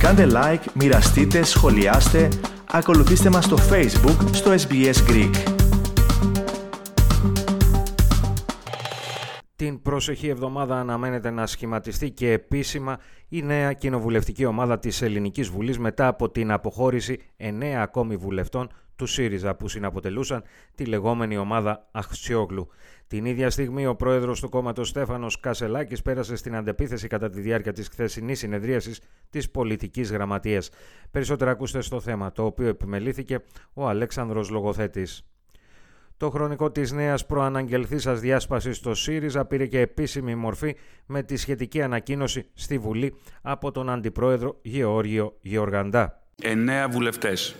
Κάντε like, μοιραστείτε, σχολιάστε, ακολουθήστε μας στο Facebook, στο SBS Greek. Την προσεχή εβδομάδα αναμένεται να σχηματιστεί και επίσημα η νέα κοινοβουλευτική ομάδα της Ελληνικής Βουλής μετά από την αποχώρηση εννέα ακόμη βουλευτών του ΣΥΡΙΖΑ που συναποτελούσαν τη λεγόμενη ομάδα Αχτσιόγλου. Την ίδια στιγμή ο πρόεδρος του κόμματος Στέφανος Κασελάκης πέρασε στην αντεπίθεση κατά τη διάρκεια της χθεσινής συνεδρίασης της πολιτικής γραμματείας. Περισσότερα ακούστε στο θέμα, το οποίο επιμελήθηκε ο Αλέξανδρος Λογοθέτης. Το χρονικό της νέας προαναγγελθήσας διάσπασης στο ΣΥΡΙΖΑ πήρε και επίσημη μορφή με τη σχετική ανακοίνωση στη Βουλή από τον Αντιπρόεδρο Γεώργιο Γεωργαντά. Εννέα βουλευτές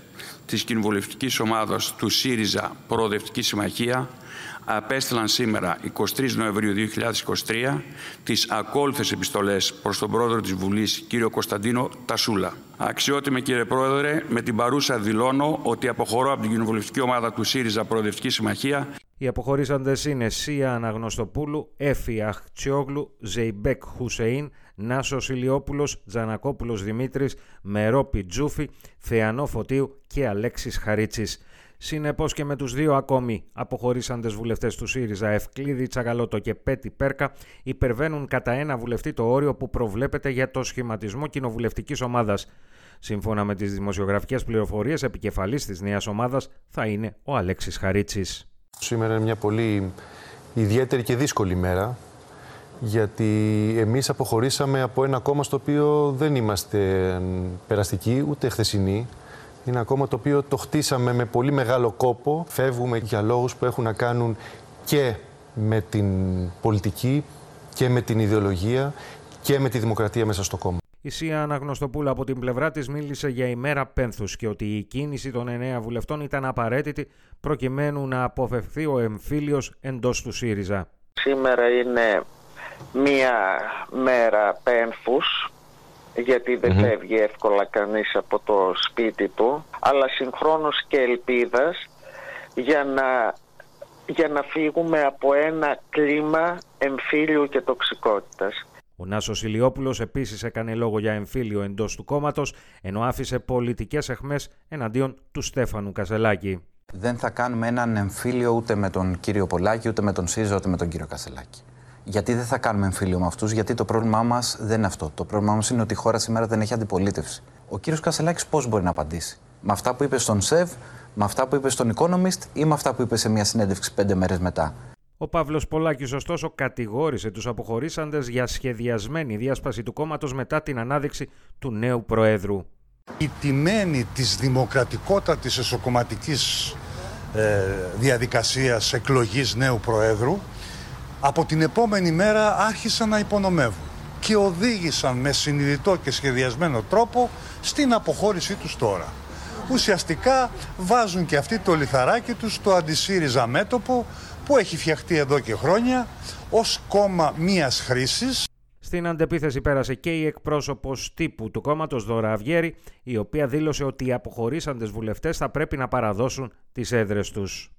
της κοινοβουλευτικής ομάδας του ΣΥΡΙΖΑ Προοδευτική Συμμαχία απέστειλαν σήμερα 23 Νοεμβρίου 2023 τις ακόλουθες επιστολές προς τον πρόεδρο της Βουλής κύριο Κωνσταντίνο Τασούλα. Αξιότιμε κύριε Πρόεδρε, με την παρούσα δηλώνω ότι αποχωρώ από την κοινοβουλευτική ομάδα του ΣΥΡΙΖΑ Προοδευτική Συμμαχία. Οι αποχωρήσαντες είναι Σία Αναγνωστοπούλου, Έφη Αχτσιόγλου, Ζεϊμπέκ Χουσεΐν, Νάσος Ηλιόπουλος, Τζανακόπουλος Δημήτρης, Μερόπι Τζούφι, Θεανό Φωτίου και Αλέξης Χαρίτσης. Συνεπώς και με τους δύο ακόμη αποχωρήσαντες βουλευτές του ΣΥΡΙΖΑ, Ευκλήδη Τσαγαλώτο και Πέτη Πέρκα, υπερβαίνουν κατά ένα βουλευτή το όριο που προβλέπεται για το σχηματισμό κοινοβουλευτικής ομάδας. Σύμφωνα με τις δημοσιογραφικές πληροφορίες, επικεφαλής της νέας ομάδας θα είναι ο Αλέξης Χαρίτσης. Σήμερα είναι μια πολύ ιδιαίτερη και δύσκολη μέρα γιατί εμείς αποχωρήσαμε από ένα κόμμα στο οποίο δεν είμαστε περαστικοί ούτε χθεσινοί είναι ακόμα το οποίο το χτίσαμε με πολύ μεγάλο κόπο. Φεύγουμε για λόγους που έχουν να κάνουν και με την πολιτική και με την ιδεολογία και με τη δημοκρατία μέσα στο κόμμα. Η Σία Αναγνωστοπούλα από την πλευρά της μίλησε για ημέρα πένθους και ότι η κίνηση των εννέα βουλευτών ήταν απαραίτητη προκειμένου να αποφευθεί ο εμφύλιος εντός του ΣΥΡΙΖΑ. Σήμερα είναι μία μέρα πένθους γιατί δεν φεύγει εύκολα κανείς από το σπίτι του αλλά συγχρόνως και ελπίδας για να, για να φύγουμε από ένα κλίμα εμφύλιου και τοξικότητας. Ο Νάσος Ηλιόπουλος επίσης έκανε λόγο για εμφύλιο εντός του κόμματος, ενώ άφησε πολιτικές εχμέ εναντίον του Στέφανου Κασελάκη. Δεν θα κάνουμε έναν εμφύλιο ούτε με τον κύριο Πολάκη, ούτε με τον ΣΥΡΙΖΑ, ούτε με τον κύριο Κασελάκη. Γιατί δεν θα κάνουμε εμφύλιο με αυτούς, Γιατί το πρόβλημά μας δεν είναι αυτό. Το πρόβλημά μας είναι ότι η χώρα σήμερα δεν έχει αντιπολίτευση. Ο κύριος Κασελάκης πώς μπορεί να απαντήσει, Με αυτά που είπε στον ΣΕΒ, με αυτά που είπε στον Economist ή με αυτά που είπε σε μια συνέντευξη πέντε μέρες μετά; Ο Παύλος Πολάκης, ωστόσο, κατηγόρησε τους αποχωρήσαντες για σχεδιασμένη διάσπαση του κόμματος μετά την ανάδειξη του νέου Προέδρου. Η τιμένη της δημοκρατικότητα τη εσωκομματικής ε, διαδικασίας εκλογής νέου Προέδρου από την επόμενη μέρα άρχισαν να υπονομεύουν και οδήγησαν με συνειδητό και σχεδιασμένο τρόπο στην αποχώρησή τους τώρα. Ουσιαστικά βάζουν και αυτοί το λιθαράκι τους στο αντισύριζα μέτωπο που έχει φτιαχτεί εδώ και χρόνια ως κόμμα μίας χρήσης. Στην αντεπίθεση πέρασε και η εκπρόσωπος τύπου του κόμματος Δώρα Αυγέρη, η οποία δήλωσε ότι οι αποχωρήσαντες βουλευτές θα πρέπει να παραδώσουν τις έδρες τους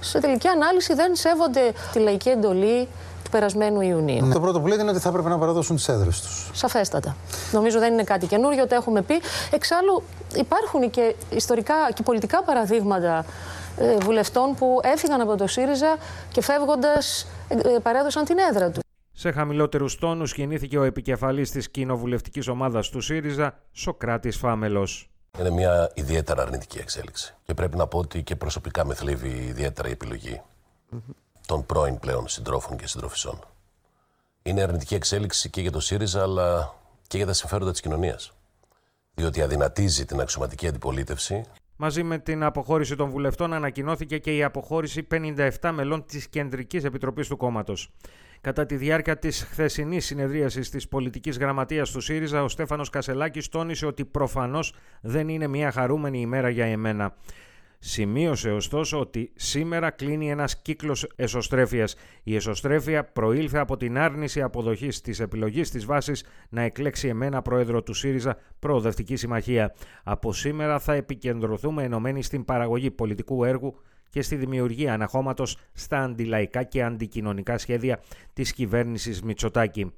σε τελική ανάλυση δεν σέβονται τη λαϊκή εντολή του περασμένου Ιουνίου. Ναι. Το πρώτο που λέτε είναι ότι θα έπρεπε να παραδώσουν τις έδρες τους. Σαφέστατα. Νομίζω δεν είναι κάτι καινούριο, το έχουμε πει. Εξάλλου, υπάρχουν και ιστορικά και πολιτικά παραδείγματα ε, βουλευτών που έφυγαν από το ΣΥΡΙΖΑ και φεύγοντας ε, ε, παρέδωσαν την έδρα τους. Σε χαμηλότερους τόνους κινήθηκε ο επικεφαλής της κοινοβουλευτικής ομάδας του ΣΥΡΙΖΑ, Σοκράτης Φάμελος. Είναι μια ιδιαίτερα αρνητική εξέλιξη. Και πρέπει να πω ότι και προσωπικά με θλίβει ιδιαίτερα η επιλογή των πρώην πλέον συντρόφων και συντροφισών. Είναι αρνητική εξέλιξη και για το ΣΥΡΙΖΑ, αλλά και για τα συμφέροντα της κοινωνίας. Διότι αδυνατίζει την αξιωματική αντιπολίτευση. Μαζί με την αποχώρηση των βουλευτών ανακοινώθηκε και η αποχώρηση 57 μελών της Κεντρικής Επιτροπής του κόμματος. Κατά τη διάρκεια της χθεσινής συνεδρίασης της πολιτικής γραμματείας του ΣΥΡΙΖΑ, ο Στέφανος Κασελάκης τόνισε ότι προφανώς δεν είναι μια χαρούμενη ημέρα για εμένα. Σημείωσε ωστόσο ότι σήμερα κλείνει ένας κύκλος εσωστρέφειας. Η εσωστρέφεια προήλθε από την άρνηση αποδοχής της επιλογής της βάσης να εκλέξει εμένα πρόεδρο του ΣΥΡΙΖΑ Προοδευτική Συμμαχία. Από σήμερα θα επικεντρωθούμε ενωμένοι στην παραγωγή πολιτικού έργου και στη δημιουργία αναχώματος στα αντιλαϊκά και αντικοινωνικά σχέδια της κυβέρνησης Μητσοτάκη.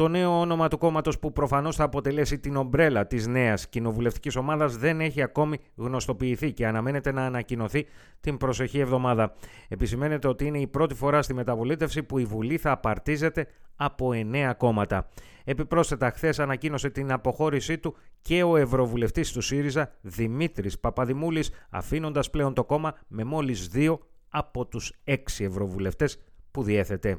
Το νέο όνομα του κόμματος που προφανώς θα αποτελέσει την ομπρέλα της νέας κοινοβουλευτικής ομάδας δεν έχει ακόμη γνωστοποιηθεί και αναμένεται να ανακοινωθεί την προσεχή εβδομάδα. Επισημαίνεται ότι είναι η πρώτη φορά στη μεταβολήτευση που η Βουλή θα απαρτίζεται από εννέα κόμματα. Επιπρόσθετα, χθες ανακοίνωσε την αποχώρησή του και ο Ευρωβουλευτής του ΣΥΡΙΖΑ Δημήτρης Παπαδημούλης, αφήνοντας πλέον το κόμμα με μόλις δύο από τους έξι Ευρωβουλευτές που διέθετε.